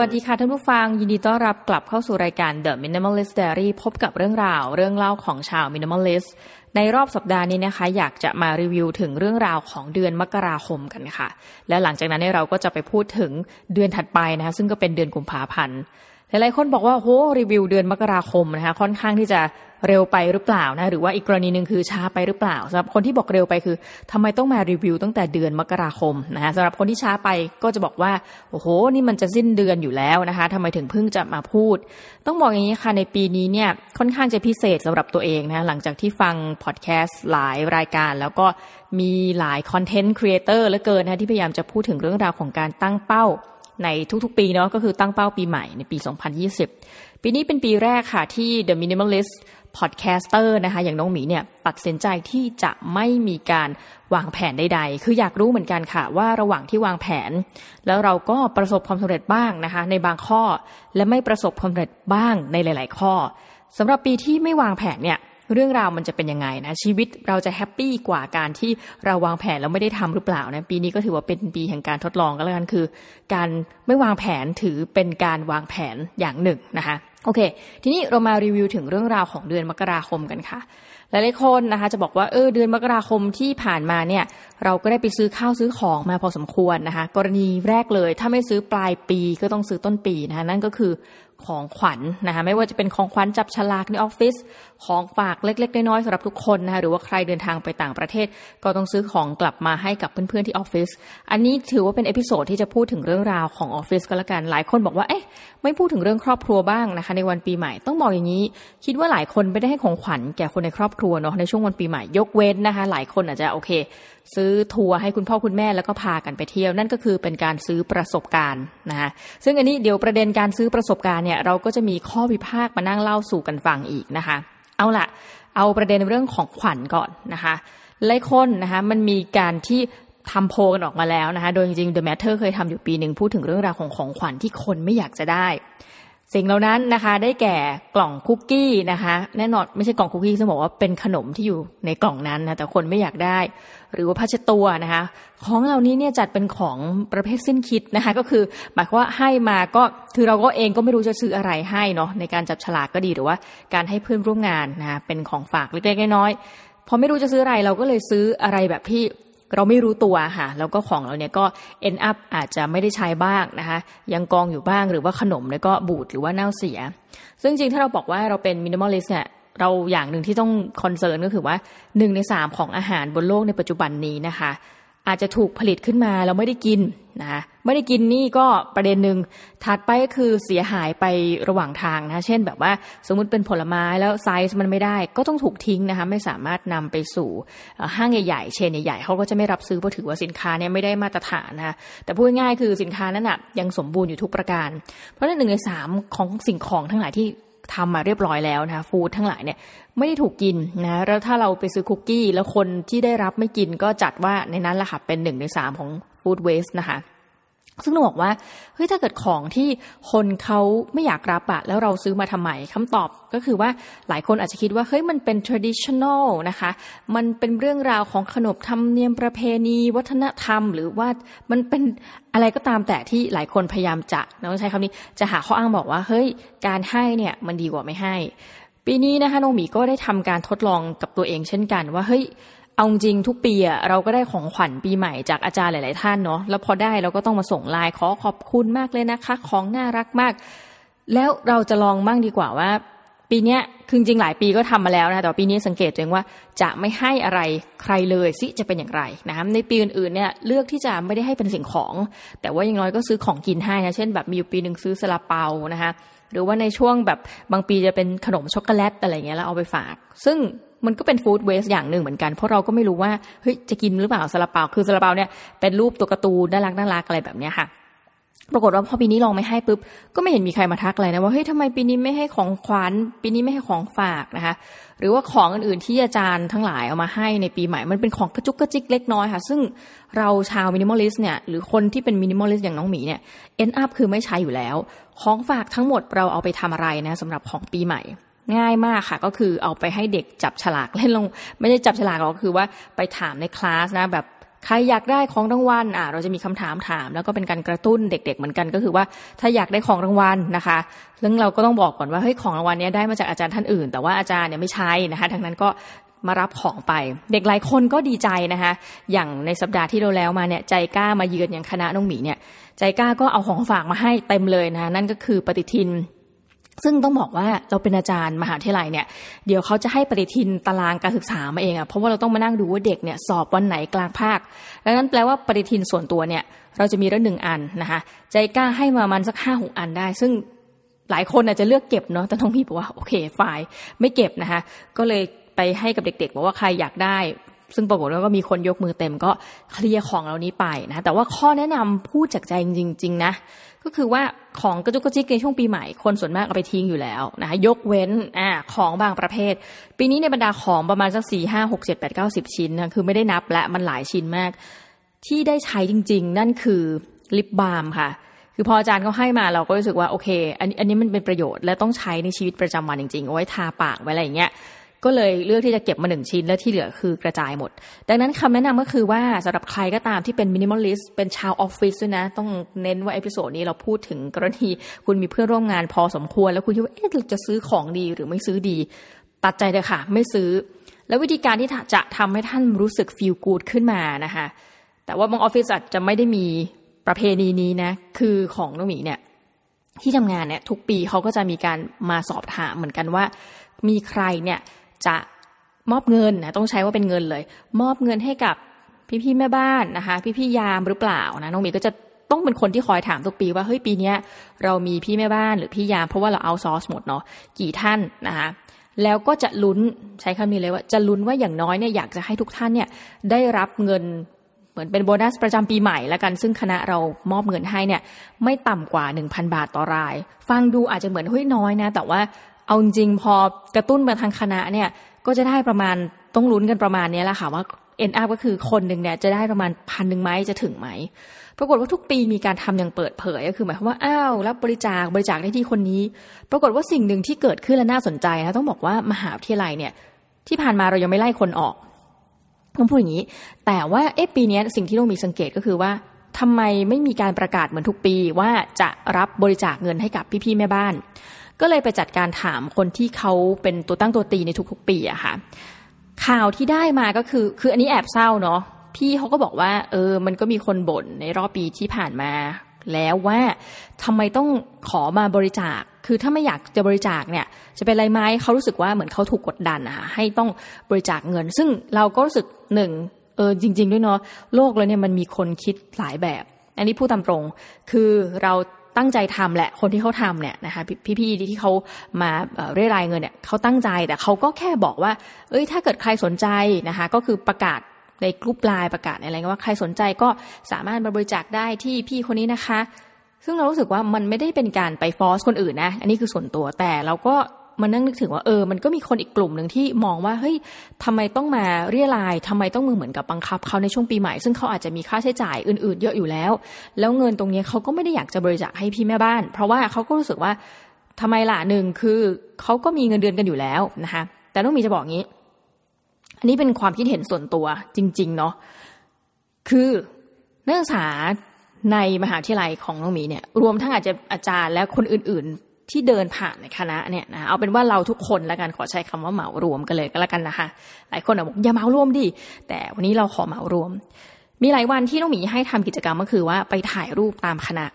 วัสดีค่ะท่านผู้ฟัง ยินดีต้อนรับกลับเข้าสู่รายการ The Minimalist Diary พบกับเรื่องราวเรื่องเล่าของชาว Minimalist ในรอบสัปดาห์นี้นะคะ อยากจะมารีวิวถึงเรื่องราวของเดือนมกราคมกันค่ะ และหลังจากนั้นเราก็จะไปพูดถึงเดือนถัดไปนะคะซึ่งก็เป็นเดือนกุมภาพันธ์หลายๆคนบอกว่าโหรีวิวเดือนมกราคมนะคะค่อนข้างที่จะ เร็วไปหรือเปล่านะหรือว่าอีกกรณีหนึ่งคือช้าไปหรือเปล่าสำหรับคนที่บอกเร็วไปคือทำไมต้องมารีวิวตั้งแต่เดือนมกราคมนะคะสำหรับคนที่ช้าไปก็จะบอกว่าโอ้โหนี่มันจะสิ้นเดือนอยู่แล้วนะคะทำไมถึงเพิ่งจะมาพูด ต้องบอกอย่างนี้ค่ะในปีนี้เนี่ยค่อนข้างจะพิเศษสำหรับตัวเองนะหลังจากที่ฟังพอดแคสต์หลายรายการแล้วก็มีหลายคอนเทนต์ครีเอเตอร์และเกินนะที่พยายามจะพูดถึงเรื่องราวของการตั้งเป้าในทุกๆ ปีเนาะก็คือตั้งเป้าปีใหม่ในปี 2020 ปีนี้เป็นปีแรกค่ะที่ The Minimalist Podcaster นะคะอย่างน้องหมีเนี่ยตัดสินใจที่จะไม่มีการวางแผนใดๆ คืออยากรู้เหมือนกันค่ะว่าระหว่างที่วางแผน แล้วเราก็ประสบความสำเร็จบ้างนะคะ ในบางข้อ และไม่ประสบความสำเร็จบ้างในหลาย ๆ ข้อสำหรับปีที่ไม่วางแผนเนี่ยเรื่องราวมันจะเป็นยังไงนะชีวิตเราจะแฮปปี้กว่าการที่เราวางแผนแล้วไม่ได้ทำหรือเปล่านะปีนี้ก็ถือว่าเป็นปีแห่งการทดลองก็แล้วกันคือ การไม่วางแผนถือเป็นการวางแผนอย่างหนึ่งนะคะ โอเค ทีนี้เรามารีวิวถึงเรื่องราวของเดือนมกราคมกันค่ะ หลายๆคนนะคะ จะบอกว่าเออเดือนมกราคมที่ผ่านมาเนี่ย เราก็ได้ไปซื้อข้าวซื้อของมาพอสมควรนะคะ กรณีแรกเลย ถ้าไม่ซื้อปลายปีก็ต้องซื้อต้นปีนะคะนั่นก็คือ ของขวัญนะคะไม่ว่าจะเป็นของขวัญจับฉลากในออฟฟิศของฝากเล็ก ๆ น้อยๆสำหรับทุกคนนะคะหรือว่าใครเดินทางไปต่างประเทศ ก็ต้องซื้อของกลับมาให้กับเพื่อนๆที่ออฟฟิศอันนี้ถือว่าเป็น episode ที่จะพูดถึงเรื่องราวของออฟฟิศก็แล้วกันหลายคนบอกว่าเอ๊ะไม่พูดถึงเรื่องครอบครัวบ้างนะคะ ในวันปีใหม่ต้องบอกอย่างนี้ คิดว่าหลายคนไม่ได้ให้ของขวัญแก่คนในครอบครัวเนาะในช่วงวันปีใหม่ยกเว้นนะคะ หลายคนอาจจะโอเค ซื้อทัวร์ให้คุณพ่อคุณแม่แล้วก็พากันไปเที่ยว นั่นก็คือเป็นการซื้อประสบการณ์นะคะซึ่งอันนี้เดี๋ยวประเด็นการซื้อประสบการณ์เนี่ยเราก็จะมีข้อวิพากษ์มานั่งเล่าสู่กันฟังอีกนะคะ เอาละเอาประเด็นเรื่องของขวัญก่อนนะคะหลายคนนะคะมันมีการที่ทำโพกันออกมาแล้วนะคะ โดยจริงๆ The Matter เคยทำอยู่ปีหนึ่งพูดถึงเรื่องราวของของขวัญที่คนไม่อยากจะได้ สิ่งเหล่านั้นนะคะ ได้แก่กล่องคุกกี้นะคะ แน่นอนไม่ใช่กล่องคุกกี้จะบอกว่าเป็นขนมที่อยู่ในกล่องนั้นนะแต่คนไม่อยากได้ หรือว่าผ้าเช็ดตัวนะคะ ของเหล่านี้เนี่ยจัดเป็นของประเภทสิ้นคิดนะคะ ก็คือหมายความว่าให้มาก็คือเราก็เองก็ไม่รู้จะซื้ออะไรให้เนาะในการจับฉลากก็ดีหรือว่า การให้เพื่อนร่วมงานนะคะเป็นของฝากเล็กๆน้อยๆพอไม่รู้จะซื้ออะไรเราก็เลยซื้ออะไรแบบที่ เราไม่รู้ตัวค่ะ แล้วก็ของเราเนี่ยก็ end up อาจจะไม่ได้ใช้บ้างนะคะ ยังกองอยู่บ้างหรือว่าขนมเนี่ยก็บูดหรือว่าเน่าเสีย ซึ่งจริงถ้าเราบอกว่าเราเป็น minimalist เนี่ยเราอย่างหนึ่งที่ต้อง concern ก็คือว่าหนึ่งในสามของอาหารบนโลกในปัจจุบันนี้นะคะ อาจจะถูกผลิตขึ้นมาแล้วไม่ได้กินนะคะไม่ได้กินนี่ก็ประเด็นหนึ่งถัดไปก็คือเสียหายไประหว่างทางนะเช่นแบบว่าสมมุติเป็นผลไม้แล้วไซส์มันไม่ได้ ก็ต้องถูกทิ้งนะคะไม่สามารถนำไปสู่ห้างใหญ่ๆเชนใหญ่ๆเขาก็จะไม่รับซื้อเพราะถือว่าสินค้าเนี่ยไม่ได้มาตรฐานนะคะแต่พูดง่ายคือสินค้านั้นอะยังสมบูรณ์อยู่ทุกประการ เพราะนั้นหนึ่งในสามของสิ่งของทั้งหลายที่ ทำมาเรียบร้อยแล้วนะคะฟู้ดทั้งหลายเนี่ยไม่ได้ถูกกินนะแล้วถ้าเราไปซื้อคุกกี้ แล้วคนที่ได้รับไม่กินก็จัดว่าในนั้นแหละค่ะเป็นหนึ่งในสามของฟู้ดเวสต์นะคะ ซึ่งเราบอกว่าเฮ้ยถ้าเกิดของที่คนเขาไม่อยากรับอะแล้วเราซื้อมาทำไมคำตอบก็คือว่าหลายคนอาจจะคิดว่าเฮ้ยมันเป็น traditional นะคะ มันเป็นเรื่องราวของขนบธรรมเนียมประเพณี วัฒนธรรม หรือว่ามันเป็นอะไรก็ตามแต่ที่หลายคนพยายามจะเราใช้คำนี้จะหาข้ออ้างบอกว่าเฮ้ยการให้เนี่ยมันดีกว่าไม่ให้ ปีนี้นะคะน้องหมีก็ได้ทำการทดลองกับตัวเองเช่นกันว่าเฮ้ย เอาจริงทุกปีอะเราก็ได้ของขวัญปีใหม่จากอาจารย์หลาย ๆ ท่านเนาะแล้วพอได้เราก็ต้องมาส่งไลน์ขอขอบคุณมากเลยนะคะ ของน่ารักมาก แล้วเราจะลองมั่งดีกว่าว่า ปีเนี้ยคือจริงหลายปีก็ทำมาแล้วนะแต่ปีนี้สังเกตตัวเองว่าจะไม่ให้อะไรใครเลยสิจะเป็นอย่างไรนะคะในปีอื่น ๆ เนี่ยเลือกที่จะไม่ได้ให้เป็นสิ่งของ แต่ว่าอย่างน้อยก็ซื้อของกินให้นะเช่น แบบมีอยู่ปีหนึ่งซื้อซาลาเปานะคะหรือว่าในช่วงแบบบางปีจะเป็นขนมช็อกโกแลตอะไรเงี้ยแล้วเอาไปฝาก ซึ่ง มันก็เป็นฟู้ดเวสอย่างหนึ่งเหมือนกัน เพราะเราก็ไม่รู้ว่าเฮ้ยจะกินหรือเปล่าซาลาเปาคือซาลาเปาเนี่ยเป็นรูปตัวการ์ตูนน่ารักน่ารักอะไรแบบเนี้ยค่ะปรากฏว่าพอปีนี้ลองไม่ให้ปุ๊บก็ไม่เห็นมีใครมาทักอะไรนะว่าเฮ้ยทำไมปีนี้ไม่ให้ของขวัญปีนี้ไม่ให้ของฝากนะคะ หรือว่าของอื่นๆที่อาจารย์ทั้งหลายเอามาให้ในปีใหม่มันเป็นของกระจุกกระจิกเล็กน้อยค่ะ ซึ่งเราชาว minimalist เนี่ยหรือคนที่เป็น minimalist อย่างน้องหมีเนี่ย end up คือไม่ใช้อยู่แล้ว ของฝากทั้งหมดเราเอาไปทำอะไรนะสำหรับของปีใหม่ ง่ายมากค่ะ ก็คือเอาไปให้เด็กจับฉลากเล่นลง ไม่ได้จับฉลากหรอกคือว่าไปถามในคลาสนะแบบใครอยากได้ของรางวัลอะเราจะมีคำถามถาม แล้วก็เป็นการกระตุ้นเด็ก ๆ เหมือนกันก็คือว่าถ้าอยากได้ของรางวัลนะคะซึ่งเราก็ต้องบอกก่อนว่าเฮ้ยของรางวัลนี้ได้มาจากอาจารย์ท่านอื่น แต่ว่าอาจารย์เนี่ยไม่ใช่นะคะทั้งนั้นก็มารับของไป เด็กหลายคนก็ดีใจนะคะอย่างในสัปดาห์ที่เราแล้วมาเนี่ยใจกล้ามาเยือนอย่างคณะน้องหมีเนี่ยใจกล้าก็เอาของฝากมาให้เต็มเลยนะนั่นก็คือปฏิทิน ซึ่งต้องบอกว่าเราเป็นอาจารย์มหาวิทยาลัยเนี่ยเดี๋ยวเขาจะให้ปฏิทินตารางการศึกษามาเองอะเพราะว่าเราต้องมานั่งดูว่าเด็กเนี่ยสอบวันไหนกลางภาคดังนั้นแปลว่าปฏิทินส่วนตัวเนี่ยเราจะมีละหนึ่งอันนะคะใจกล้าให้มามันสักห้าหกอันได้ ซึ่งหลายคนอาจจะเลือกเก็บเนาะแต่ต้องมีบอกว่าโอเคฝ่ายไม่เก็บนะคะก็เลยไปให้กับเด็กๆบอกว่าใครอยากได้ ซึ่งปรากฏว่าก็มีคนยกมือเต็มก็เคลียร์ของเหล่านี้ไปนะแต่ว่าข้อแนะนำพูดจากใจจริง ๆ นะ ก็คือว่าของกระจุกกระจิกในช่วงปีใหม่คนส่วนมากเอาไปทิ้งอยู่แล้วนะคะยกเว้นอ่าของบางประเภท ปีนี้ในบรรดาของประมาณสักสี่ห้าหกเจ็ดแปดเก้าสิบชิ้นนะคือไม่ได้นับและมันหลายชิ้นมาก ที่ได้ใช้จริง ๆ นั่นคือลิปบาล์มค่ะคือพออาจารย์เขาให้มาเราก็รู้สึกว่าโอเค อันนี้อันนี้มันเป็นประโยชน์และต้องใช้ในชีวิตประจำวันจริงๆเอาไว้ทาปากไว้อะไรอย่างเงี้ย ก็เลยเลือกที่จะเก็บมาหนึ่งชิ้นแล้วที่เหลือคือกระจายหมด ดังนั้นคำแนะนำก็คือว่าสำหรับใครก็ตามที่เป็น minimalist เป็นชาวออฟฟิศด้วยนะ ต้องเน้นว่า episode นี้เราพูดถึงกรณีคุณมีเพื่อนร่วมงานพอสมควร แล้วคุณคิดว่าเอ๊ะจะซื้อของดีหรือไม่ซื้อดี ตัดใจเลยค่ะ ไม่ซื้อ แล้ววิธีการที่จะทำให้ท่านรู้สึกฟีลกูดขึ้นมานะคะแต่ว่าบางออฟฟิศอาจจะไม่ได้มีประเพณีนี้นะ คือของน้องหมีเนี่ยที่ทำงานเนี่ยทุกปีเขาก็จะมีการมาสอบถามเหมือนกันว่า มีใครเนี่ย จะมอบเงินนะต้องใช้ว่าเป็นเงินเลย มอบเงินให้กับพี่ๆแม่บ้านนะคะ พี่ๆยามหรือเปล่านะน้องมีก็จะต้องเป็นคนที่คอยถามทุกปีว่าเฮ้ยปีนี้เรามีพี่แม่บ้านหรือพี่ยามเพราะว่าเราเอาซอสหมดเนาะกี่ท่านนะคะแล้วก็จะลุ้นใช้คำนี้เลยว่าจะลุ้นว่าอย่างน้อยเนี่ยอยากจะให้ทุกท่านเนี่ยได้รับเงินเหมือนเป็นโบนัสประจำปีใหม่แล้วกัน ซึ่งคณะเรามอบเงินให้เนี่ยไม่ต่ำกว่า 1,000 บาทต่อราย ฟังดูอาจจะเหมือนเฮ้ยน้อยนะ แต่ว่า เอาจริงพอกระตุ้นมาทางคณะเนี่ยก็จะได้ประมาณต้องลุ้นกันประมาณนี้แหละค่ะว่าเอ็นอาก็คือคนหนึ่งเนี่ยจะได้ประมาณพันหนึ่งไหมจะถึงไหม ปรากฏว่าทุกปีมีการทำอย่างเปิดเผยก็คือหมายความว่าอ้าวรับบริจาคบริจาคได้ที่คนนี้ ปรากฏว่าสิ่งหนึ่งที่เกิดขึ้นและน่าสนใจนะต้องบอกว่ามหาวิทยาลัยเนี่ยที่ผ่านมาเรายังไม่ไล่คนออกต้องพูดอย่างนี้ แต่ว่าเอ๊ะปีนี้สิ่งที่ต้องมีสังเกตก็คือว่าทำไมไม่มีการประกาศเหมือนทุกปีว่าจะรับบริจาคเงินให้กับพี่ๆแม่บ้าน ก็เลยไปจัดการถามคนที่เขาเป็นตัวตั้งตัวตีในทุกๆ ปีอะค่ะ ข่าวที่ได้มาก็คือ คืออันนี้แอบเศร้าเนาะพี่เขาก็บอกว่า เออ มันก็มีคนบ่นในรอบปีที่ผ่านมา แล้วว่าทำไมต้องขอมาบริจาค คือถ้าไม่อยากจะบริจาคเนี่ย จะเป็นไรไหมเขารู้สึกว่าเหมือนเขาถูกกดดันอะให้ต้องบริจาคเงิน ซึ่งเราก็รู้สึกหนึ่งเออจริง ๆ ด้วยเนาะโลกเลยเนี่ยมันมีคนคิดหลายแบบ อันนี้พูดตามตรง คือเรา ตั้งใจทำแหละ คนที่เขาทำเนี่ยนะคะพี่ๆที่เขามาเรียรายเงินเนี่ยเขาตั้งใจแต่เขาก็แค่บอกว่า เอ้ยถ้าเกิดใครสนใจนะคะ ก็คือประกาศในกลุ่มไลน์ประกาศอะไรว่าใครสนใจก็สามารถมาบริจาคได้ที่พี่คนนี้นะคะ ซึ่งเรารู้สึกว่ามันไม่ได้เป็นการไปฟอสคนอื่นนะ อันนี้คือส่วนตัวแต่เราก็ มานั่งนึกถึงว่าเออ มันก็มีคนอีกกลุ่มหนึ่งที่มองว่าเฮ้ยทำไมต้องมาเรียลายทำไมต้องมือเหมือนกับบังคับเขาในช่วงปีใหม่ ซึ่งเขาอาจจะมีค่าใช้จ่ายอื่นๆ เยอะอยู่แล้ว แล้วเงินตรงนี้เขาก็ไม่ได้อยากจะบริจาคให้พี่แม่บ้าน เพราะว่าเขาก็รู้สึกว่าทำไมล่ะหนึ่งคือเขาก็มีเงินเดือนกันอยู่แล้วนะคะแต่ต้องมีจะบอกงี้ อันนี้เป็นความคิดเห็นส่วนตัวจริง ๆ เนาะคือนักศึกษาในมหาวิทยาลัยของน้องมีเนี่ย รวมทั้งอาจจะอาจารย์และคนอื่น ๆ ที่เดินผ่านในคณะเนี่ยนะเอาเป็นว่าเราทุกคนแล้วกันขอใช้คำว่าเหมารวมกันเลยก็แล้วกันนะคะหลายคนบอกอย่าเหมารวมดิแต่วันนี้เราขอเหมารวม มีหลายวันที่น้องหมีให้ทำกิจกรรมก็คือว่าไปถ่ายรูปตามคณะ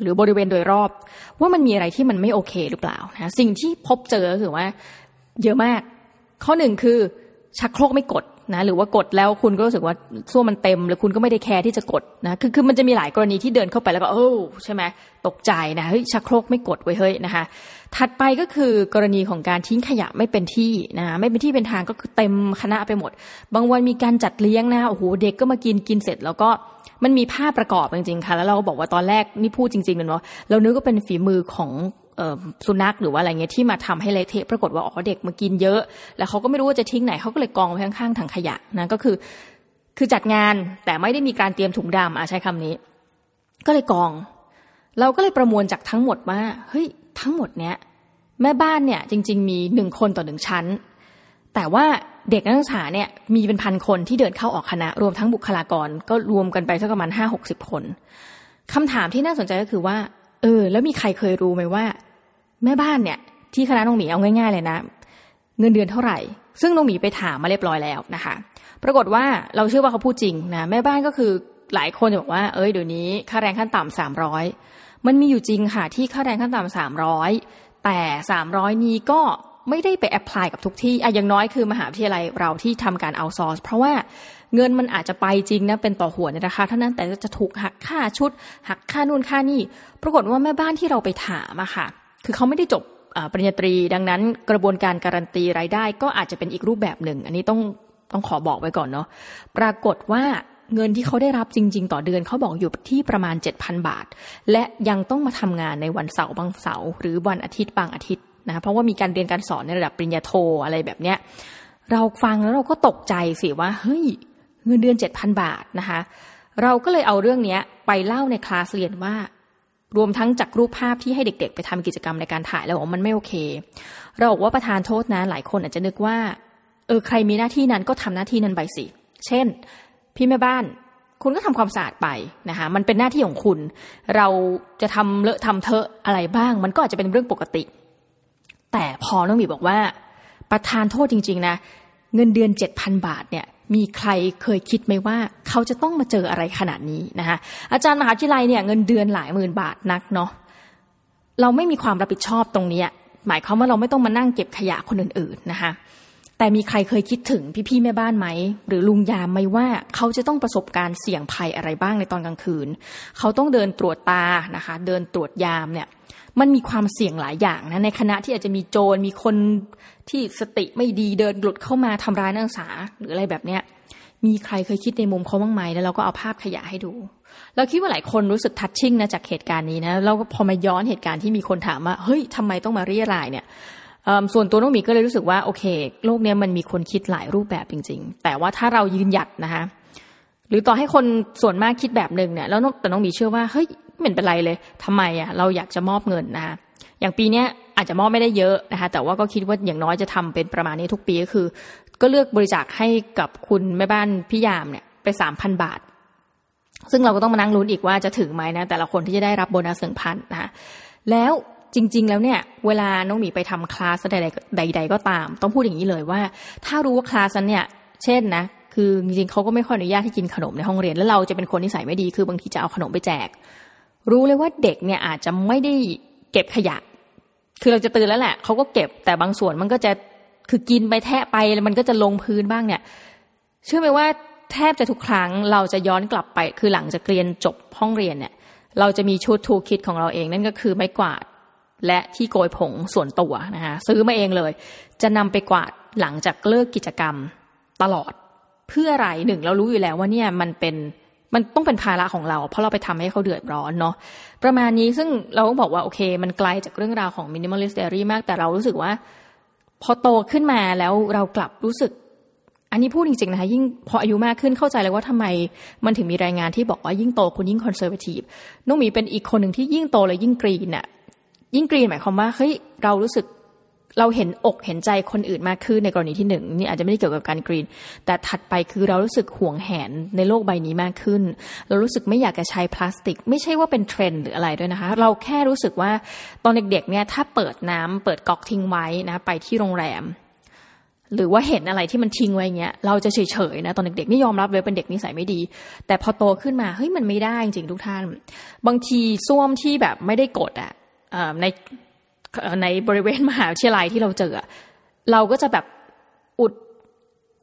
หรือบริเวณโดยรอบ ว่ามันมีอะไรที่มันไม่โอเคหรือเปล่านะสิ่งที่พบเจอคือว่า เยอะมาก ข้อหนึ่งคือชักโครกไม่กด นะหรือว่ากดแล้วคุณก็รู้สึกว่าส้วมมันเต็มหรือคุณก็ไม่ได้แคร์ที่จะกดนะคือคือมันจะมีหลายกรณีที่เดินเข้าไปแล้วก็โอ้ใช่ไหมตกใจนะเฮ้ยชักโครกไม่กดไว้เฮ้ยนะคะถัดไปก็คือกรณีของการทิ้งขยะไม่เป็นที่นะไม่เป็นที่เป็นทางก็คือเต็มคณะไปหมด บางวันมีการจัดเลี้ยงนะโอ้โหเด็กก็มากินกินเสร็จ แล้วก็มันมีภาพประกอบจริงๆค่ะ แล้วเราก็บอกว่าตอนแรกนี่พูดจริงๆเลยเนาะเรานึกว่าเป็นฝีมือของ สุนัขหรือว่าอะไรเงี้ยที่มาทำให้เละเทะปรากฏว่าอ๋อเด็กมากินเยอะ แล้วเขาก็ไม่รู้ว่าจะทิ้งไหนเขาก็เลยกองไว้ข้างๆถังขยะนะก็คือคือจัดงานแต่ไม่ได้มีการเตรียมถุงดำอะใช้คำนี้ ก็เลยกอง เราก็เลยประมวลจากทั้งหมดว่าเฮ้ยทั้งหมดเนี้ยแม่บ้านเนี่ยจริง ๆ มีหนึ่งคนต่อหนึ่งชั้น แต่ว่าเด็กนักศึกษาเนี่ยมีเป็นพันคนที่เดินเข้าออกคณะ รวมทั้งบุคลากรก็รวมกันไปสักประมาณห้าหกสิบคนคำถามที่น่าสนใจก็คือว่า เออ แล้วมีใครเคยรู้ไหมว่า แม่บ้านเนี่ย ที่คณะน้องหมีเอาง่าย ๆ เลยนะ เงินเดือนเท่าไหร่ ซึ่งน้องหมีไปถามมาเรียบร้อยแล้วนะคะ ปรากฏว่าเราเชื่อว่าเขาพูดจริงนะแม่บ้านก็คือหลายคนจะบอกว่าเอ้ยเดี๋ยวนี้ค่าแรงขั้นต่ำสามร้อยมันมีอยู่จริงค่ะที่ค่าแรงขั้นต่ำสามร้อยแต่สามร้อยนี้ก็ไม่ได้ไป apply กับทุกที่อะอย่างน้อยคือมหาวิทยาลัยเราที่ทำการ outsource เพราะว่า เงินมันอาจจะไปจริงนะเป็นต่อหัวในราคาเท่านั้นแต่จะถูกหักค่าชุด หักค่านู่นค่านี่ ปรากฏว่าแม่บ้านที่เราไปถามอะค่ะ คือเขาไม่ได้จบปริญญาตรี ดังนั้นกระบวนการการันตีรายได้ก็อาจจะเป็นอีกรูปแบบหนึ่ง อันนี้ต้องต้องขอบอกไว้ก่อนเนาะปรากฏว่าเงินที่เขาได้รับจริง ๆ ต่อเดือนเขาบอกอยู่ที่ประมาณ 7,000 บาท และยังต้องมาทำงานในวันเสาร์บางเสาร์หรือวันอาทิตย์บางอาทิตย์นะเพราะว่ามีการเรียนการสอนในระดับปริญญาโทอะไรแบบเนี้ยเราฟังแล้วเราก็ตกใจสิว่าเฮ้ย เงินเดือน 7,000 บาทนะคะ เราก็เลยเอาเรื่องนี้ไปเล่าในคลาสเรียนว่า รวมทั้งจากรูปภาพที่ให้เด็ก ๆ ไปทำกิจกรรมในการถ่ายแล้วบอกมันไม่โอเค เราบอกว่าประธานโทษนะหลายคนอาจจะนึกว่า เออใครมีหน้าที่นั้นก็ทำหน้าที่นั้นไปสิ เช่น พี่แม่บ้านคุณก็ทำความสะอาดไปนะคะ มันเป็นหน้าที่ของคุณ เราจะทำเลอะทำเทอะอะไรบ้าง มันก็อาจจะเป็นเรื่องปกติ แต่พอน้องมีบอกว่า ประธานโทษจริง ๆ นะ เงินเดือนเจ็ดพันบาทเนี่ย มีใครเคยคิดไหมว่าเขาจะต้องมาเจออะไรขนาดนี้นะคะอาจารย์มหาวิทยาลัยเนี่ยเงินเดือนหลายหมื่นบาทนักเนาะเราไม่มีความรับผิดชอบตรงนี้หมายความว่าเราไม่ต้องมานั่งเก็บขยะคนอื่นๆนะคะแต่มีใครเคยคิดถึงพี่ๆแม่บ้านไหม หรือลุงยามไหมว่าเขาจะต้องประสบการณ์เสี่ยงภัยอะไรบ้างในตอนกลางคืน เขาต้องเดินตรวจตานะคะ เดินตรวจยามเนี่ย มันมีความเสี่ยงหลายอย่างนะในคณะที่อาจจะมีโจรมีคนที่สติไม่ดีเดินหลุดเข้ามาทำร้ายนักศึกษาหรืออะไรแบบเนี้ยมีใครเคยคิดในมุมเขาบ้างไหมแล้วเราก็เอาภาพขยะให้ดู เราคิดว่าหลายคนรู้สึกทัชชิ่งนะจากเหตุการณ์นี้นะเราก็พอมาย้อนเหตุการณ์ที่มีคนถามว่าเฮ้ยทำไมต้องมาเรียรายเนี่ยส่วนตัวน้องมีก็เลยรู้สึกว่าโอเค โลกนี้มันมีคนคิดหลายรูปแบบจริง ๆ แต่ว่าถ้าเรายืนหยัดนะคะหรือต่อให้คนส่วนมากคิดแบบหนึ่งเนี่ยแล้วแต่น้องมีเชื่อว่าเฮ้ย ไม่เป็นไรเลยทำไมอะเราอยากจะมอบเงินนะคะอย่างปีนี้อาจจะมอบไม่ได้เยอะนะคะแต่ว่าก็คิดว่าอย่างน้อยจะทำเป็นประมาณนี้ทุกปีก็คือ ก็เลือกบริจาคให้กับคุณแม่บ้านพี่ยามเนี่ยไปสามพันบาท ซึ่งเราก็ต้องมานั่งลุ้นอีกว่าจะถึงไหมนะแต่ละคนที่จะได้รับโบนัสหนึ่งพันนะคะแล้วจริง ๆ แล้วเนี่ย เวลาน้องหมีไปทำคลาสใดๆใดๆก็ตาม ต้องพูดอย่างนี้เลยว่า ถ้ารู้ว่าคลาสนั้นเนี่ย เช่นนะคือจริงๆเขาก็ไม่ค่อยอนุญาตให้กินขนมในห้องเรียนแล้วเราจะเป็นคนที่ใส่ไม่ดีคือบางทีจะเอาขนมไปแจก รู้เลยว่าเด็กเนี่ยอาจจะไม่ได้เก็บขยะ คือเราจะตื่นแล้วแหละเขาก็เก็บแต่บางส่วนมันก็จะคือกินไปแทะไปแล้วมันก็จะลงพื้นบ้างเนี่ย เชื่อไหมว่าแทบจะทุกครั้งเราจะย้อนกลับไป คือหลังจากเรียนจบห้องเรียนเนี่ย เราจะมีชุดทูคิดของเราเองนั่นก็คือไม้กวาดและที่โกยผงส่วนตัวนะคะซื้อมาเองเลย จะนำไปกวาดหลังจากเลิกกิจกรรมตลอด เพื่ออะไรหนึ่งเรารู้อยู่แล้วว่าเนี่ยมันเป็น มันต้องเป็นภาระของเรา เพราะเราไปทำให้เขาเดือดร้อนเนาะประมาณนี้ซึ่งเราก็บอกว่าโอเค มันไกลจากเรื่องราวของ minimalist diary มากแต่เรารู้สึกว่า พอโตขึ้นมาแล้วเรากลับรู้สึก อันนี้พูดจริงๆนะคะยิ่งพออายุมากขึ้นเข้าใจเลยว่าทำไมมันถึงมีรายงานที่บอกว่ายิ่งโตคุณยิ่ง conservative น้องหมีเป็นอีกคนหนึ่งที่ยิ่งโตเลยยิ่ง green อะยิ่ง green หมายความว่าเฮ้ยเรารู้สึก เราเห็นอกเห็นใจคนอื่นมากขึ้นในกรณีที่หนึ่งนี่อาจจะไม่ได้เกี่ยวกับการ green แต่ถัดไปคือเรารู้สึกหวงแหนในโลกใบนี้มากขึ้น เรารู้สึกไม่อยากจะใช้พลาสติก ไม่ใช่ว่าเป็นเทรนด์หรืออะไรด้วยนะคะ เราแค่รู้สึกว่าตอนเด็กๆเนี่ยถ้าเปิดน้ำเปิดก๊อกทิ้งไว้นะไปที่โรงแรม หรือว่าเห็นอะไรที่มันทิ้งไว้เงี้ยเราจะเฉยๆนะตอนเด็กๆนี่ยอมรับเลยเป็นเด็กนิสัยไม่ดี แต่พอโตขึ้นมาเฮ้ยมันไม่ได้จริงๆทุกท่าน บางทีส้วมที่แบบไม่ได้กดอะใน ในบริเวณมหาวิทยาลัยที่เราเจอ เราก็จะแบบอุด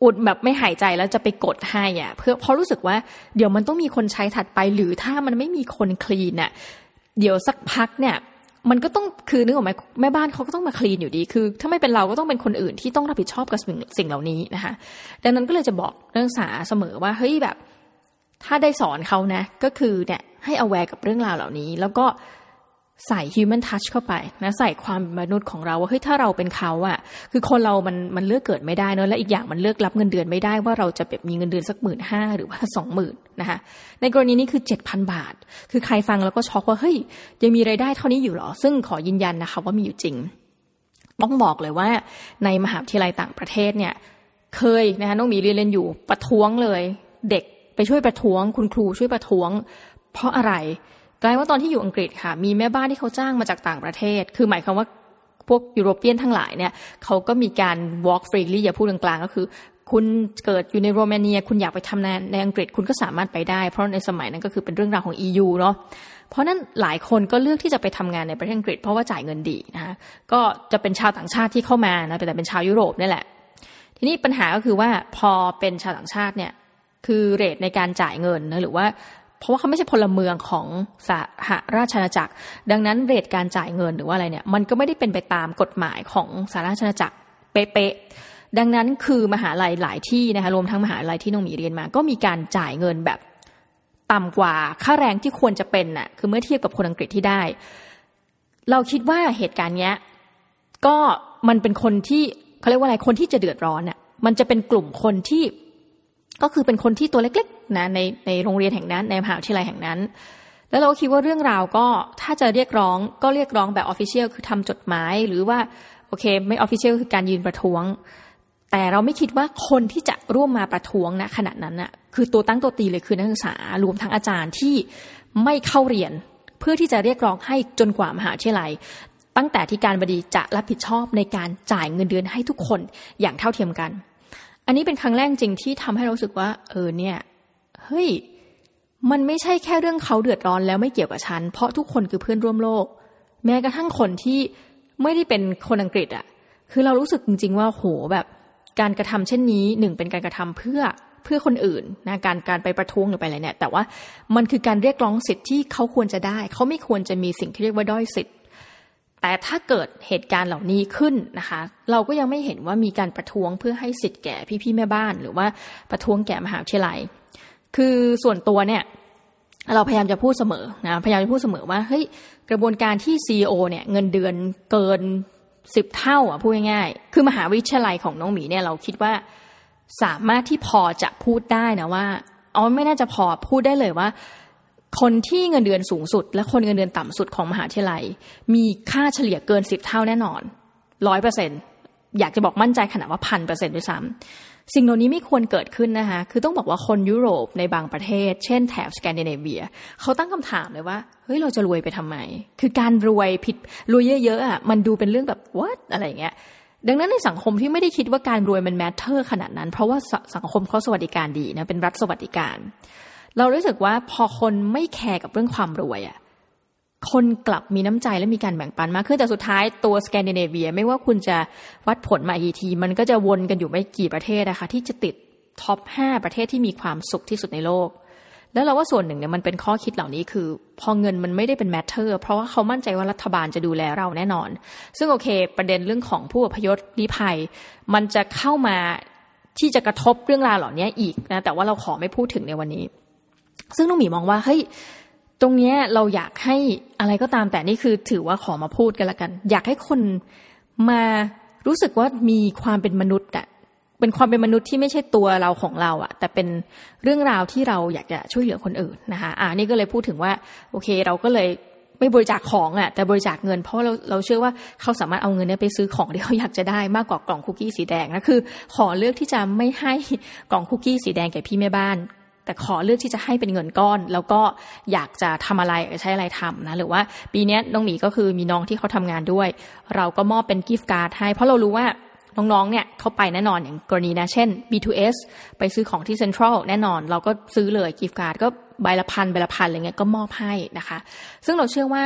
อุดแบบไม่หายใจแล้วจะไปกดให้อะเพื่อเพราะรู้สึกว่าเดี๋ยวมันต้องมีคนใช้ถัดไป หรือถ้ามันไม่มีคนคลีนอะเดี๋ยวสักพักเนี่ย มันก็ต้องคือนึกออกไหมแม่บ้านเขาก็ต้องมาคลีนอยู่ดีคือ ถ้าไม่เป็นเราก็ต้องเป็นคนอื่นที่ต้องรับผิดชอบกับสิ่งสิ่งเหล่านี้นะคะ ดังนั้นก็เลยจะบอกนักศึกษาเสมอว่าเฮ้ยแบบ ถ้าได้สอนเขานะ ก็คือเนี่ยให้อ aware กับเรื่องราวเหล่านี้ แล้วก็ ใส่ human touch เข้าไปนะใส่ความมนุษย์ของเราว่าเฮ้ยถ้าเราเป็นเขาอะคือคนเรามันมันเลือกเกิดไม่ได้เนอะและอีกอย่างมันเลือกรับเงินเดือนไม่ได้ว่าเราจะแบบมีเงินเดือนสักหมื่นห้าหรือว่าสองหมื่นนะคะในกรณีนี้คือเจ็ดพันบาท คือใครฟังแล้วก็ช็อกว่าเฮ้ยยังมีไรายได้เท่านี้อยู่หรอ ซึ่งขอยืนยันนะคะว่ามีอยู่จริง ต้องบอกเลยว่าในมหาวิทยาลัยต่างประเทศเนี่ยเคยนะคะน้องหมีเรียนเรียนอยู่ประท้วงเลย เด็กไปช่วยประท้วง คุณครูช่วยประท้วง เพราะอะไร กลายว่าตอนที่อยู่อังกฤษค่ะ มีแม่บ้านที่เขาจ้างมาจากต่างประเทศ คือหมายความว่าพวกยุโรเปียนทั้งหลายเนี่ยเขาก็มีการ walk freely อย่าพูดกลางๆก็คือ คุณเกิดอยู่ในโรมาเนีย คุณอยากไปทำงานในอังกฤษคุณก็สามารถไปได้ เพราะในสมัยนั้นก็คือเป็นเรื่องราวของ EU เนาะเพราะนั้นหลายคนก็เลือกที่จะไปทำงานในประเทศอังกฤษ เพราะว่าจ่ายเงินดีนะคะก็จะเป็นชาวต่างชาติที่เข้ามานะแต่เป็นชาวยุโรปนี่แหละ ทีนี้ปัญหาก็คือว่าพอเป็นชาวต่างชาติเนี่ยคือเรทในการจ่ายเงินนะหรือว่า เพราะว่าเขาไม่ใช่พลเมืองของสหราชอาณาจักร ดังนั้นเรทการจ่ายเงินหรือว่าอะไรเนี่ย มันก็ไม่ได้เป็นไปตามกฎหมายของสหราชอาณาจักรเป๊ะๆดังนั้นคือมหาลัยหลายที่นะคะรวมทั้งมหาลัยที่น้องมีเรียนมา ก็มีการจ่ายเงินแบบต่ำกว่าค่าแรงที่ควรจะเป็นน่ะคือเมื่อเทียบกับคนอังกฤษที่ได้ เราคิดว่าเหตุการณ์เนี้ยก็มันเป็นคนที่เขาเรียกว่าอะไรคนที่จะเดือดร้อนน่ะมันจะเป็นกลุ่มคนที่ ก็คือเป็นคนที่ตัวเล็กๆนะในในโรงเรียนแห่งนั้นในมหาวิทยาลัยแห่งนั้น แล้วเราคิดว่าเรื่องราวก็ถ้าจะเรียกร้องก็เรียกร้องแบบ official คือทำจดหมายหรือว่าโอเค ไม่ official คือการยืนประท้วง แต่เราไม่คิดว่าคนที่จะร่วมมาประท้วงนะขณะนั้นน่ะคือตัวตั้งตัวตีเลยคือนักศึกษารวมทั้งอาจารย์ที่ไม่เข้าเรียน เพื่อที่จะเรียกร้องให้จนกว่ามหาวิทยาลัย ตั้งแต่อธิการบดีจะรับผิดชอบในการจ่ายเงินเดือนให้ทุกคนอย่างเท่าเทียมกัน อันนี้เป็นครั้งแรกจริงที่ทำให้รู้สึกว่า เออเนี่ย เฮ้ย มันไม่ใช่แค่เรื่องเขาเดือดร้อนแล้วไม่เกี่ยวกับฉัน เพราะทุกคนคือเพื่อนร่วมโลก แม้กระทั่งคนที่ไม่ได้เป็นคนอังกฤษอะ่ะคือเรารู้สึกจริง ๆ ว่าโหแบบการกระทำเช่นนี้หนึ่งเป็นการกระทำเพื่อเพื่อคนอื่นนะการการไปประท้วงหรือไปอะไรเนี่ย แต่ว่ามันคือการเรียกร้องสิทธิ์ที่เขาควรจะได้ เขาไม่ควรจะมีสิ่งที่เรียกว่าด้อยสิทธิ์ แต่ถ้าเกิดเหตุการณ์เหล่านี้ขึ้นนะคะ เราก็ยังไม่เห็นว่ามีการประท้วงเพื่อให้สิทธิ์แก่พี่ๆแม่บ้าน หรือว่าประท้วงแก่มหาวิทยาลัย คือส่วนตัวเนี่ยเราพยายามจะพูดเสมอนะพยายามจะพูดเสมอว่าเฮ้ยกระบวนการที่ซีอเนี่ยเงินเดือนเกินสิบเท่าอะพูดง่ายๆคือมหาวิทยาลัยของน้องหมีเนี่ยเราคิดว่าสามารถที่พอจะพูดได้นะว่าอ๋อไม่น่าจะพอพูดได้เลยว่า คนที่เงินเดือนสูงสุด และคนเงินเดือนต่ำสุดของมหาวิทยาลัย มีค่าเฉลี่ยเกินสิบเท่าแน่นอนร้อยเปอร์เซ็นอยากจะบอกมั่นใจขนาดว่าพันเปอร์เซ็นด้วยซ้ำสิ่งเหล่านี้ไม่ควรเกิดขึ้นนะคะคือต้องบอกว่าคนยุโรปในบางประเทศ เช่นแถบสแกนดิเนเวียเขาตั้งคำถามเลยว่าเฮ้ยเราจะรวยไปทำไม คือการรวยผิดรวยเยอะๆอะมันดูเป็นเรื่องแบบ what อะไรเงี้ยดังนั้นในสังคมที่ไม่ได้คิดว่าการรวยมัน matter ขนาดนั้น เพราะว่าสังคมเขาสวัสดิการดีนะเป็นรัฐสวัสดิการ เรารู้สึกว่าพอคนไม่แคร์กับเรื่องความรวยอะคนกลับมีน้ำใจและมีการแบ่งปันมากขึ้นแต่สุดท้ายตัวสแกนดิเนเวีย ไม่ว่าคุณจะวัดผลมากี่ที มันก็จะวนกันอยู่ไม่กี่ประเทศนะคะ ที่จะติดท็อปห้าประเทศที่มีความสุขที่สุดในโลก แล้วเราว่าส่วนหนึ่งเนี่ยมันเป็นข้อคิดเหล่านี้คือ พอเงินมันไม่ได้เป็น matter เพราะว่าเขามั่นใจว่ารัฐบาลจะดูแลเราแน่นอน ซึ่งโอเค ประเด็นเรื่องของผู้อพยพลี้ภัย มันจะเข้ามาที่จะกระทบเรื่องราวเหล่านี้อีกนะแต่ว่าเราขอไม่พูดถึงในวันนี้ ซึ่งน้องหมีมองว่าเฮ้ยตรงเนี้ยเราอยากให้อะไรก็ตามแต่นี่คือถือว่าขอมาพูดกันละกัน อยากให้คนมารู้สึกว่ามีความเป็นมนุษย์อะเป็นความเป็นมนุษย์ที่ไม่ใช่ตัวเราของเราอะแต่เป็นเรื่องราวที่เราอยากจะช่วยเหลือคนอื่นนะคะอ่านี่ก็เลยพูดถึงว่าโอเค เราก็เลยไม่บริจาคของอะแต่บริจาคเงินเพราะเราเราเชื่อว่าเขาสามารถเอาเงินนี้ไปซื้อของที่เขาอยากจะได้มากกว่ากล่องคุกกี้สีแดงนะคือ ขอเลือกที่จะไม่ให้กล่องคุกกี้สีแดงแก่พี่แม่บ้าน แต่ขอเลือกที่จะให้เป็นเงินก้อน แล้วก็อยากจะทำอะไรใช้อะไรทำนะหรือว่าปีนี้น้องหมีก็คือมีน้องที่เขาทำงานด้วย เราก็มอบเป็นกิฟต์การ์ดให้ เพราะเรารู้ว่าน้องๆ เนี่ยเขาไปแน่นอนอย่างกรณีนะ เช่น B2S ไปซื้อของที่เซ็นทรัลแน่นอน เราก็ซื้อเลยกิฟต์การ์ดก็ใบละพันใบละพันอะไรเงี้ยก็มอบให้นะคะ ซึ่งเราเชื่อว่า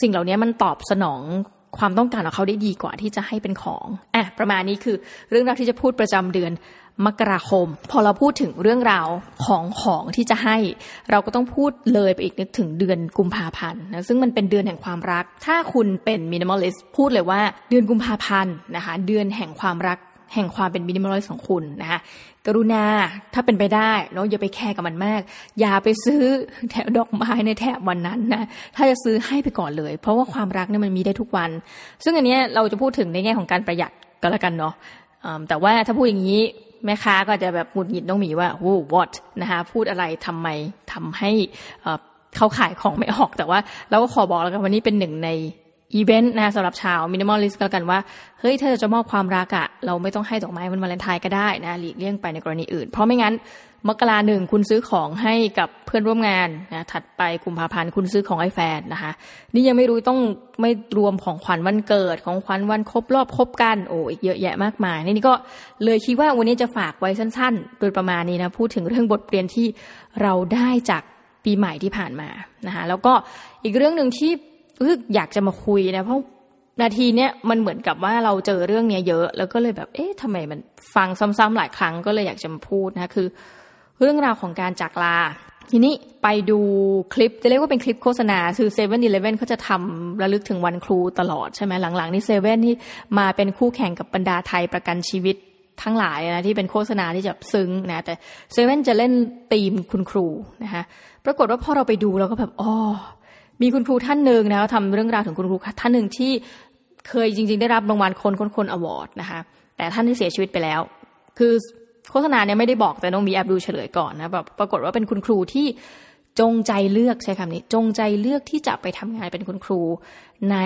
สิ่งเหล่านี้มันตอบสนองความต้องการของเขาได้ดีกว่าที่จะให้เป็นของอะประมาณนี้คือเรื่องราวที่จะพูดประจำเดือน มกราคม พอเราพูดถึงเรื่องราวของของที่จะให้ เราก็ต้องพูดเลยไปอีกนึกถึงเดือนกุมภาพันธ์นะซึ่งมันเป็นเดือนแห่งความรัก ถ้าคุณเป็น minimalist พูดเลยว่าเดือนกุมภาพันธ์นะคะเดือนแห่งความรักแห่งความเป็น minimalist ของคุณนะคะกรุณาถ้าเป็นไปได้เนาะอย่าไปแคร์กับมันมาก อย่าไปซื้อแถวดอกไม้ในแถบวันนั้นนะถ้าจะซื้อให้ไปก่อนเลย เพราะว่าความรักเนี่ยมันมีได้ทุกวัน ซึ่งอันนี้เราจะพูดถึงในแง่ของการประหยัดก็แล้วกันเนาะแต่ว่าถ้าพูดอย่างนี้ แม่ค้าก็จะแบบหงุดหงิดน้องหมีว่าโอ้ what นะคะพูดอะไรทำไมทำให้เขาขายของไม่ออกแต่ว่าเราก็ขอบอกแล้วกันวันนี้เป็นหนึ่งใน อีเวนต์นะสำหรับชาว minimalist ก็กันว่า เฮ้ยถ้าจะมอบความรักอะเราไม่ต้องให้ดอกไม้มันวาเลนไทน์ก็ได้นะหลีกเลี่ยงไปในกรณีอื่น เพราะไม่งั้นมกราหนึ่งคุณซื้อของให้กับเพื่อนร่วมงานนะถัดไปกุมภาพันธ์คุณซื้อของให้แฟนนะคะ นี่ยังไม่รู้ต้องไม่รวมของขวัญวันเกิดของขวัญวันครบรอบครบกันโอ้อีกเยอะแยะมากมายนี่ก็เลยคิดว่าวันนี้จะฝากไว้สั้น ๆ โดยประมาณนี้นะพูดถึงเรื่องบทเรียนที่เราได้จากปีใหม่ที่ผ่านมานะคะแล้วก็อีกเรื่องหนึ่งที่ รู้สึกอยากจะมาคุยนะเพราะนาทีเนี้ยมันเหมือนกับว่าเราเจอเรื่องเนี้ยเยอะ แล้วก็เลยแบบ เอ๊ะทำไมมันฟังซ้ำๆหลายครั้งก็เลยอยากจะมาพูดนะคือ เรื่องราวของการจากลา ทีนี้ไปดูคลิปจะเรียกว่าเป็นคลิปโฆษณาคือเซเว่นอีเลฟเว่นเขาจะทำระลึกถึงวันครูตลอดใช่ไหมหลังๆนี่เซเว่นที่มาเป็นคู่แข่งกับบรรดาไทยประกันชีวิตทั้งหลายนะที่เป็นโฆษณาที่จะซึ้งนะแต่เซเว่นจะเล่นธีมคุณครูนะคะปรากฏว่าพอเราไปดูเราก็แบบอ๋อ มีคุณครูท่านหนึ่งนะทำเรื่องราวถึงคุณครูท่านหนึ่งที่เคยจริง ๆ ได้รับรางวัลคนค้นฅนอวอร์ดนะคะแต่ท่านที่เสียชีวิตไปแล้ว คือโฆษณาเนี่ยไม่ได้บอกแต่ต้องมีแอบดูเฉลยก่อนนะแบบปรากฏว่าเป็นคุณครูที่จงใจเลือกใช้คำนี้ จงใจเลือกที่จะไปทำงานเป็นคุณครูใน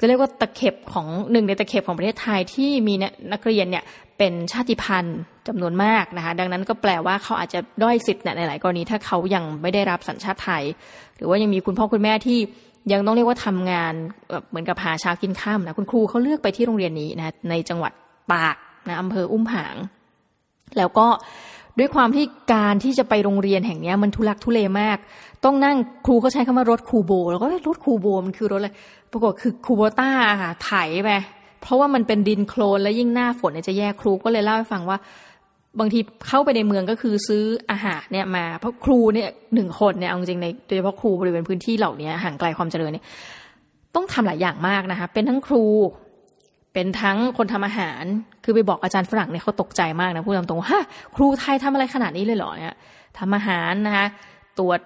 ก็เรียกว่าตะเข็บของหนึ่งในตะเข็บของประเทศไทยที่มีนักเรียนเนี่ยเป็นชาติพันธุ์จำนวนมากนะคะดังนั้นก็แปลว่าเขาอาจจะด้อยสิทธิ์ในหลายกรณีถ้าเขายังไม่ได้รับสัญชาติไทย หรือว่ายังมีคุณพ่อคุณแม่ที่ยังต้องเรียกว่าทำงานแบบเหมือนกับหาเช้ากินข้ามนะคุณครูเขาเลือกไปที่โรงเรียนนี้นะในจังหวัดตากนะอำเภออุ้มผาง แล้วก็ด้วยความที่การที่จะไปโรงเรียนแห่งนี้มันทุลักทุเลมาก ต้องนั่งครูเขาใช้คำว่ารถคูโบ แล้วก็รถคูโบมันคือรถอะไรปรากฏคือคูโบต้าค่ะไถไปเพราะว่ามันเป็นดินโคลนและยิ่งหน้าฝนเนี่ยจะแย่ครูก็เลยเล่าให้ฟังว่า บางทีเข้าไปในเมืองก็คือซื้ออาหารเนี่ยมา เพราะครูเนี่ยหนึ่งคนเนี่ยเอาจริงในโดยเฉพาะครูบริเวณพื้นที่เหล่านี้ห่างไกลความเจริญเนี่ยต้องทำหลายอย่างมากนะคะ เป็นทั้งครู เป็นทั้งคนทำอาหาร คือไปบอกอาจารย์ฝรั่งเนี่ยเขาตกใจมากนะพูดตรงๆว่าฮะครูไทยทำอะไรขนาดนี้เลยเหรอเนี่ยทำอาหารนะคะตรวจ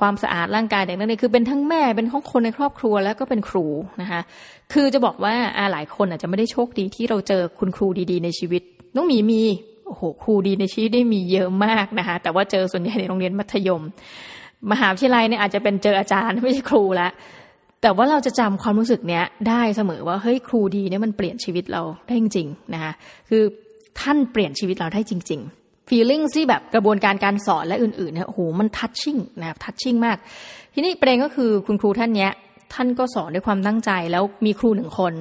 ความสะอาดร่างกายเด็กนักเรียนคือเป็นทั้งแม่เป็นทั้งคนในครอบครัวแล้วก็เป็นครูนะคะคือจะบอกว่าอาหลายคนอาจจะไม่ได้โชคดีที่เราเจอคุณครูดีๆ ในชีวิตน้องหมีมีโอ้โหครูดีในชีวิตได้มีเยอะมากนะคะแต่ว่าเจอส่วนใหญ่ในโรงเรียนมัธยม มหาวิทยาลัยเนี่ยอาจจะเป็นเจออาจารย์ไม่ใช่ครูละแต่ว่าเราจะจำความรู้สึกเนี้ยได้เสมอว่าเฮ้ยครูดีเนี่ยมันเปลี่ยนชีวิตเราได้จริงๆนะคะคือท่านเปลี่ยนชีวิตเราได้จริง ๆ ฟีลิ่งที่แบบกระบวนการการสอนและอื่นๆเนี่ยโอ้โหมันทัชชิ่งนะครับทัชชิ่งมาก ทีนี้ประเด็นก็คือคุณครูท่านเนี้ยท่านก็สอนด้วยความตั้งใจแล้วมีครูหนึ่งคน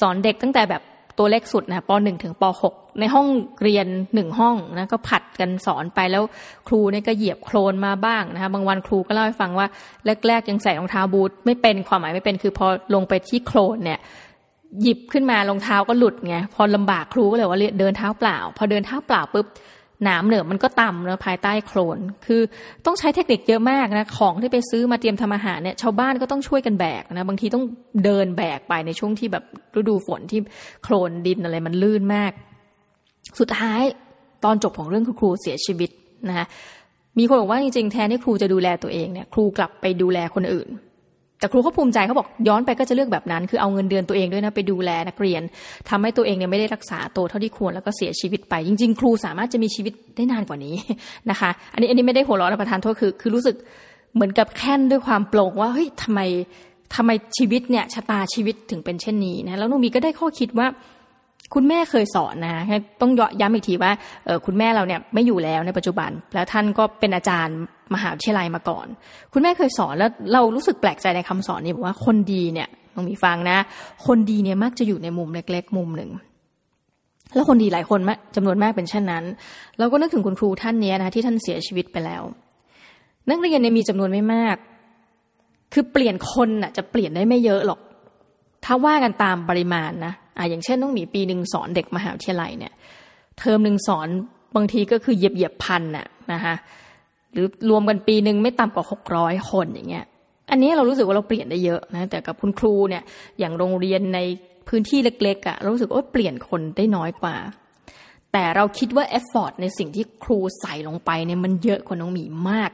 สอนเด็กตั้งแต่แบบตัวเล็กสุดนะปหนึ่งถึงปหกในห้องเรียนหนึ่งห้องนะก็ผัดกันสอนไปแล้วครูเนี่ยก็เหยียบโคลนมาบ้างนะคะบางวันครูก็เล่าให้ฟังว่าแรกๆยังใส่รองเท้าบูทไม่เป็นความหมายไม่เป็นคือพอลงไปที่โคลนเนี่ยหยิบขึ้นมารองเท้าก็หลุดไงพอลำบากครูก็เลยว่าเดินเท้าเปล่า พอเดินเท้าเปล่าปุ๊บ หนามเหนือมันก็ต่ำนะภายใต้โคลน คือต้องใช้เทคนิคเยอะมากนะ ของที่ไปซื้อมาเตรียมทำอาหารเนี่ยชาวบ้านก็ต้องช่วยกันแบกนะ บางทีต้องเดินแบกไปในช่วงที่แบบฤดูฝนที่โคลนดินอะไรมันลื่นมาก สุดท้ายตอนจบของเรื่องครูเสียชีวิตนะคะมีคนบอกว่าจริงๆแทนที่ครูจะดูแลตัวเองเนี่ย ครูกลับไปดูแลคนอื่น แต่ครูเขาภูมิใจเขาบอกย้อนไปก็จะเลือกแบบนั้น คือเอาเงินเดือนตัวเองด้วยนะไปดูแลนักเรียนทำให้ตัวเองเนี่ยไม่ได้รักษาตัวเท่าที่ควรแล้วก็เสียชีวิตไป จริง ๆ ครูสามารถจะมีชีวิตได้นานกว่านี้นะคะ อันนี้อันนี้ไม่ได้หัวเราะนะประธานโทษคือ คือรู้สึกเหมือนกับแค้นด้วยความโปร่งว่าเฮ้ยทำไมทำไมชีวิตเนี่ยชะตาชีวิตถึงเป็นเช่นนี้นะแล้วนุ่มีก็ได้ข้อคิดว่า คุณแม่เคยสอนนะต้องย้ำอีกทีว่าคุณแม่เราเนี่ยไม่อยู่แล้วในปัจจุบัน แล้วท่านก็เป็นอาจารย์มหาวิทยาลัยมาก่อน คุณแม่เคยสอนแล้วเรารู้สึกแปลกใจในคำสอนนี้บอกว่าคนดีเนี่ยต้องมีฟังนะ คนดีเนี่ยมักจะอยู่ในมุมเล็ก ๆ มุมหนึ่งแล้วคนดีหลายคนจำนวนมากเป็นเช่นนั้น เราก็นึกถึงคุณครูท่านนี้นะที่ท่านเสียชีวิตไปแล้ว นักเรียนเนี่ยมีจำนวนไม่มาก คือเปลี่ยนคนน่ะจะเปลี่ยนได้ไม่เยอะหรอก ถ้าว่ากันตามปริมาณนะ อ่าอย่างเช่นต้องหมีปีหนึ่งสอนเด็กมหาวิทยาลัยเนี่ย เทอมหนึ่งสอนบางทีก็คือเหยียบเหยียบพันน่ะนะคะหรือรวมกันปีหนึ่งไม่ต่ำกว่าหกร้อยคนอย่างเงี้ย อันนี้เรารู้สึกว่าเราเปลี่ยนได้เยอะนะแต่กับคุณครูเนี่ยอย่างโรงเรียนในพื้นที่เล็กๆอะ่ะเรารู้สึกว่าเปลี่ยนคนได้น้อยกว่า แต่เราคิดว่า effort ในสิ่งที่ครูใส่ลงไปเนี่ยมันเยอะกว่าน้องหมีมาก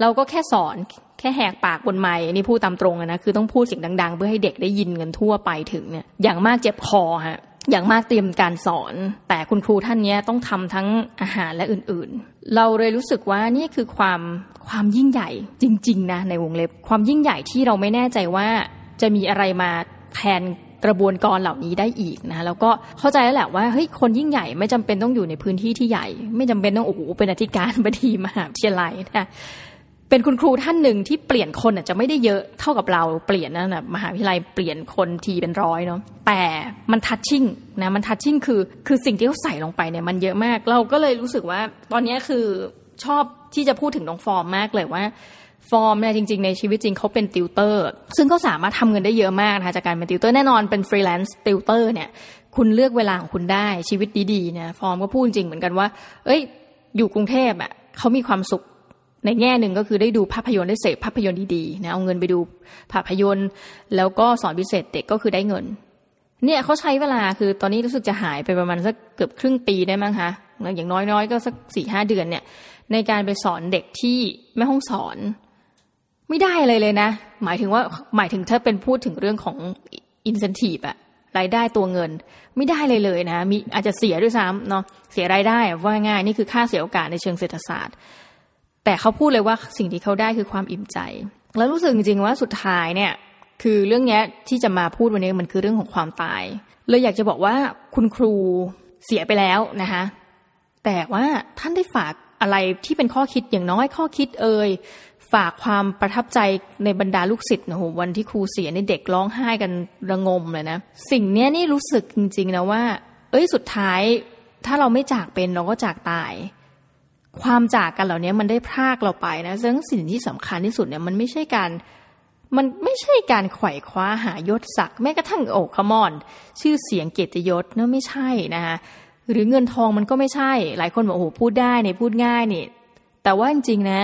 เราก็แค่สอนแค่แหกปากบนไม้นี่พูดตามตรงนะคือต้องพูดเสียงดัง ๆ เพื่อให้เด็กได้ยินกันทั่วไปถึงเนี่ยอย่างมากเจ็บคอฮะอย่างมากเตรียมการสอน แต่คุณครูท่านนี้ต้องทำทั้งอาหารและอื่นๆ เราเลยรู้สึกว่านี่คือความความยิ่งใหญ่จริง ๆ นะในวงเล็บ ความยิ่งใหญ่ที่เราไม่แน่ใจว่าจะมีอะไรมาแทนกระบวนการเหล่านี้ได้อีกนะแล้วก็เข้าใจแล้วแหละว่าเฮ้ยคนยิ่งใหญ่ไม่จำเป็นต้องอยู่ในพื้นที่ที่ใหญ่ ไม่จำเป็นต้องโอ้โหเป็นอธิการบดีมหาวิทยาลัยนะ เป็นคุณครูท่านหนึ่งที่เปลี่ยนคนอาจจะไม่ได้เยอะเท่ากับเราเปลี่ยนนะนะมหาวิทยาลัยเปลี่ยนคนทีเป็นร้อยเนาะแต่มันทัชชิ่งนะมันทัชชิ่งคือคือสิ่งที่เขาใส่ลงไปเนี่ยมันเยอะมาก เราก็เลยรู้สึกว่า ตอนนี้คือชอบที่จะพูดถึงน้องฟอร์มมากเลยว่าฟอร์มเนี่ยจริง ๆ ในชีวิตจริงเขาเป็นติวเตอร์ ซึ่งก็สามารถทำเงินได้เยอะมากนะคะจากการเป็นติวเตอร์แน่นอนเป็น freelance tutor เนี่ยคุณเลือกเวลาของคุณได้ชีวิตดีๆเนี่ยฟอร์มก็พูดจริงเหมือนกันว่า เอ้ย อยู่กรุงเทพอะเขามีความสุข ในแง่หนึ่งก็คือได้ดูภาพยนตร์ได้เสพภาพยนตร์ดีๆนะเอาเงินไปดูภาพยนตร์ แล้วก็สอนพิเศษเด็กก็คือได้เงิน เนี่ยเขาใช้เวลาคือตอนนี้รู้สึกจะหายไปประมาณสักเกือบครึ่งปีได้มั้งคะอย่างน้อยๆก็สักสี่ห้าเดือนเนี่ยในการไปสอนเด็กที่แม่ห้องสอน ไม่ได้เลยเลยนะ หมายถึงว่าหมายถึงถ้าเป็นพูดถึงเรื่องของอินเซนティブอะรายได้ตัวเงิน ไม่ได้เลยเลยนะมีอาจจะเสียด้วยซ้ำเนาะเสียรายได้ว่าง่ายนี่คือค่าเสียโอกาสในเชิงเศรษฐศาสตร์ แต่เขาพูดเลยว่าสิ่งที่เขาได้คือความอิ่มใจ แล้วรู้สึกจริงๆว่าสุดท้ายเนี่ย คือเรื่องนี้ที่จะมาพูดวันนี้มันคือเรื่องของความตาย เลยอยากจะบอกว่าคุณครูเสียไปแล้วนะคะแต่ว่าท่านได้ฝากอะไรที่เป็นข้อคิดอย่างน้อยข้อคิดเอ่ยฝากความประทับใจในบรรดาลูกศิษย์นะโหวันที่ครูเสียในเด็กร้องไห้กันระงมเลยนะสิ่งนี้นี่รู้สึกจริงๆนะว่า เอ้ยสุดท้ายถ้าเราไม่จากเป็นเราก็จากตาย ความจากกันเหล่านี้มันได้พรากเราไปนะซึ่งสิ่งที่สำคัญที่สุดเนี่ยมันไม่ใช่การมันไม่ใช่การไขว่คว้าหายศศักดิ์แม้กระทั่งโอ้คมอน ชื่อเสียงเกียรติยศเนะไม่ใช่นะคะหรือเงินทองมันก็ไม่ใช่ หลายคนบอกโอ้พูดได้เนี่ยพูดง่ายนี่ แต่ว่าจริงๆนะ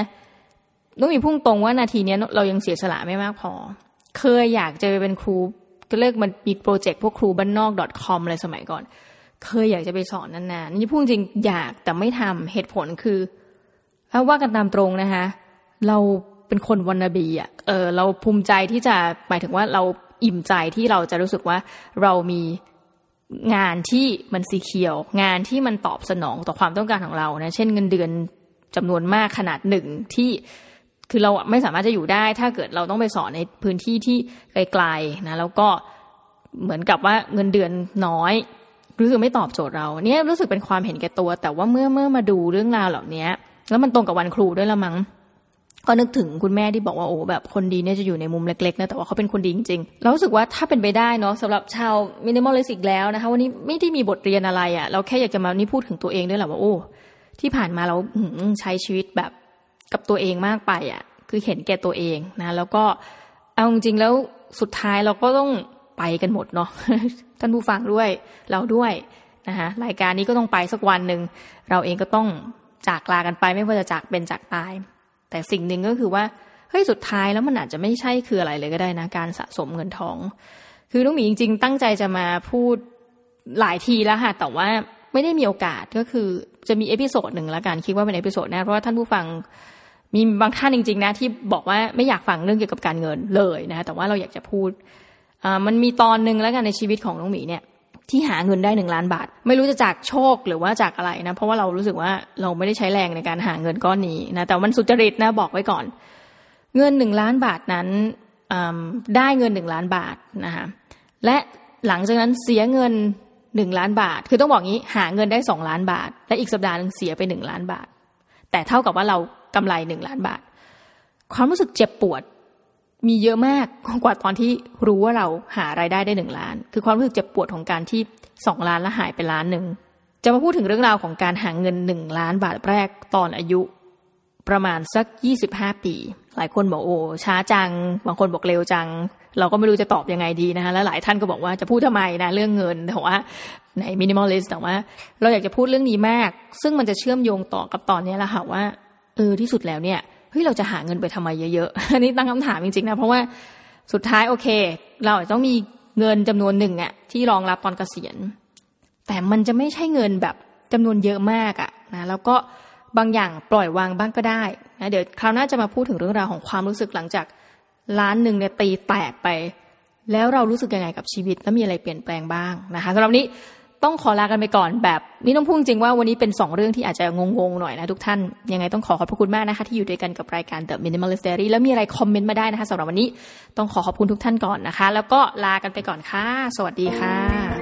ต้องมีพุ่งตรงว่านาทีนี้เรายังเสียสละไม่มากพอ เคยอยากจะไปเป็นครูก็เลิกมันมีโปรเจกต์พวกครูบ้านนอก .com อะไรสมัยก่อน เคยอยากจะไปสอนนานๆนี่พูดจริงอยากแต่ไม่ทำเหตุผลคือาว่ากันตามตรงนะคะ เราเป็นคนวันนบีอะเออเราภูมิใจที่จะหมายถึงว่าเราอิ่มใจที่เราจะรู้สึกว่าเรามีงานที่มันสีเขียว งานที่มันตอบสนองต่อความต้องการของเรานะเช่นเงินเดือนจำนวนมากขนาดหนึ่งที่คือเราไม่สามารถจะอยู่ได้ ถ้าเกิดเราต้องไปสอนในพื้นที่ที่ไกลๆนะแล้วก็เหมือนกับว่าเงินเดือนน้อย รู้สึกไม่ตอบโจทย์เราเนี่ยรู้สึกเป็นความเห็นแก่ตัว แต่ว่าเมื่อเมื่อมาดูเรื่องราวเหล่านี้แล้วมันตรงกับวันครูด้วยละมั้งก็นึกถึงคุณแม่ที่บอกว่าโอ้แบบคนดีเนี่ยจะอยู่ในมุมเล็กๆนะแต่ว่าเขาเป็นคนดีจริงๆเรารู้สึกว่าถ้าเป็นไปได้เนาะสำหรับชาวมินิมอลเลสิกแล้วนะคะ วันนี้ไม่ได้มีบทเรียนอะไรอะ่ะ เราแค่อยากจะมานี่พูดถึงตัวเองด้วยแหละว่าโอ้ที่ผ่านมาเราใช้ชีวิตแบบกับตัวเองมากไปอะ่ะ คือเห็นแก่ตัวเองนะ แล้วก็เอาจริงๆแล้วสุดท้ายเราก็ต้อง ไปกันหมดเนาะท่านผู้ฟังด้วยเราด้วยนะคะรายการนี้ก็ต้องไปสักวันหนึ่งเราเองก็ต้องจากลากันไปไม่ว่าจะจากเป็นจากตาย แต่สิ่งหนึ่งก็คือว่าเฮ้ยสุดท้ายแล้วมันอาจจะไม่ใช่คืออะไรเลยก็ได้นะการสะสมเงินทอง คือลุงหมีจริง ๆ ตั้งใจจะมาพูดหลายทีแล้วค่ะแต่ว่าไม่ได้มีโอกาสก็คือจะมี episode หนึ่งละกันคิดว่าเป็น episode นะเพราะว่าท่านผู้ฟังมีบางท่านจริง ๆ นะที่บอกว่าไม่อยากฟังเรื่องเกี่ยวกับการเงินเลยนะแต่ว่าเราอยากจะพูด มันมีตอนหนึ่งแล้วกันในชีวิตของน้องหมีเนี่ยที่หาเงินได้หนึ่งล้านบาท ไม่รู้จะจากโชคหรือว่าจากอะไรนะ เพราะว่าเรารู้สึกว่าเราไม่ได้ใช้แรงในการหาเงินก้อนนี้นะแต่มันสุจริตนะบอกไว้ก่อน เงินหนึ่งล้านบาทนั้นได้เงินหนึ่งล้านบาทนะคะและหลังจากนั้นเสียเงินหนึ่งล้านบาท คือต้องบอกงี้หาเงินได้สองล้านบาท และอีกสัปดาห์หนึ่งเสียไปหนึ่งล้านบาท แต่เท่ากับว่าเรากำไรหนึ่งล้านบาท ความรู้สึกเจ็บปวด มีเยอะมากกว่าตอนที่รู้ว่าเราหารายได้ได้หนึ่งล้าน คือความรู้สึกเจ็บปวดของการที่สองล้านแล้วหายไปล้านหนึ่งจะมาพูดถึงเรื่องราวของการหาเงินหนึ่งล้านบาทแรกตอนอายุ ประมาณสักยี่สิบห้าปี หลายคนบอกโอ้ช้าจัง บางคนบอกเร็วจัง เราก็ไม่รู้จะตอบยังไงดีนะคะและหลายท่านก็บอกว่าจะพูดทำไมนะเรื่องเงินแต่ว่าใน minimalist แต่ว่า เราอยากจะพูดเรื่องนี้มาก ซึ่งมันจะเชื่อมโยงต่อกับตอนนี้แหละค่ะว่าเออที่สุดแล้วเนี่ย เฮ้ยเราจะหาเงินไปทำไมเยอะๆอันนี้ตั้งคำถามจริงๆนะเพราะว่าสุดท้ายโอเค เราต้องมีเงินจำนวนหนึ่งอะที่รองรับตอนเกษียณ แต่มันจะไม่ใช่เงินแบบจำนวนเยอะมากอะนะแล้วก็บางอย่างปล่อยวางบ้างก็ได้นะเดี๋ยวคราวหน้าจะมาพูดถึงเรื่องราวของความรู้สึกหลังจากล้านหนึ่งเนี่ยตีแตกไป แล้วเรารู้สึกยังไงกับชีวิต แล้วมีอะไรเปลี่ยนแปลงบ้างนะคะสำหรับนี้ ต้องขอลากันไปก่อนแบบนี่ต้องพูดจริงว่าวันนี้เป็น 2 เรื่องที่อาจจะงงๆหน่อยนะทุกท่าน ยังไงต้องขอขอบพระคุณมากนะคะที่อยู่ด้วยกันกับรายการ The Minimalist Diary แล้วมีอะไรคอมเมนต์มาได้นะคะสำหรับวันนี้ต้องขอขอบคุณทุกท่านก่อนนะคะ แล้วก็ลากันไปก่อนค่ะ สวัสดีค่ะ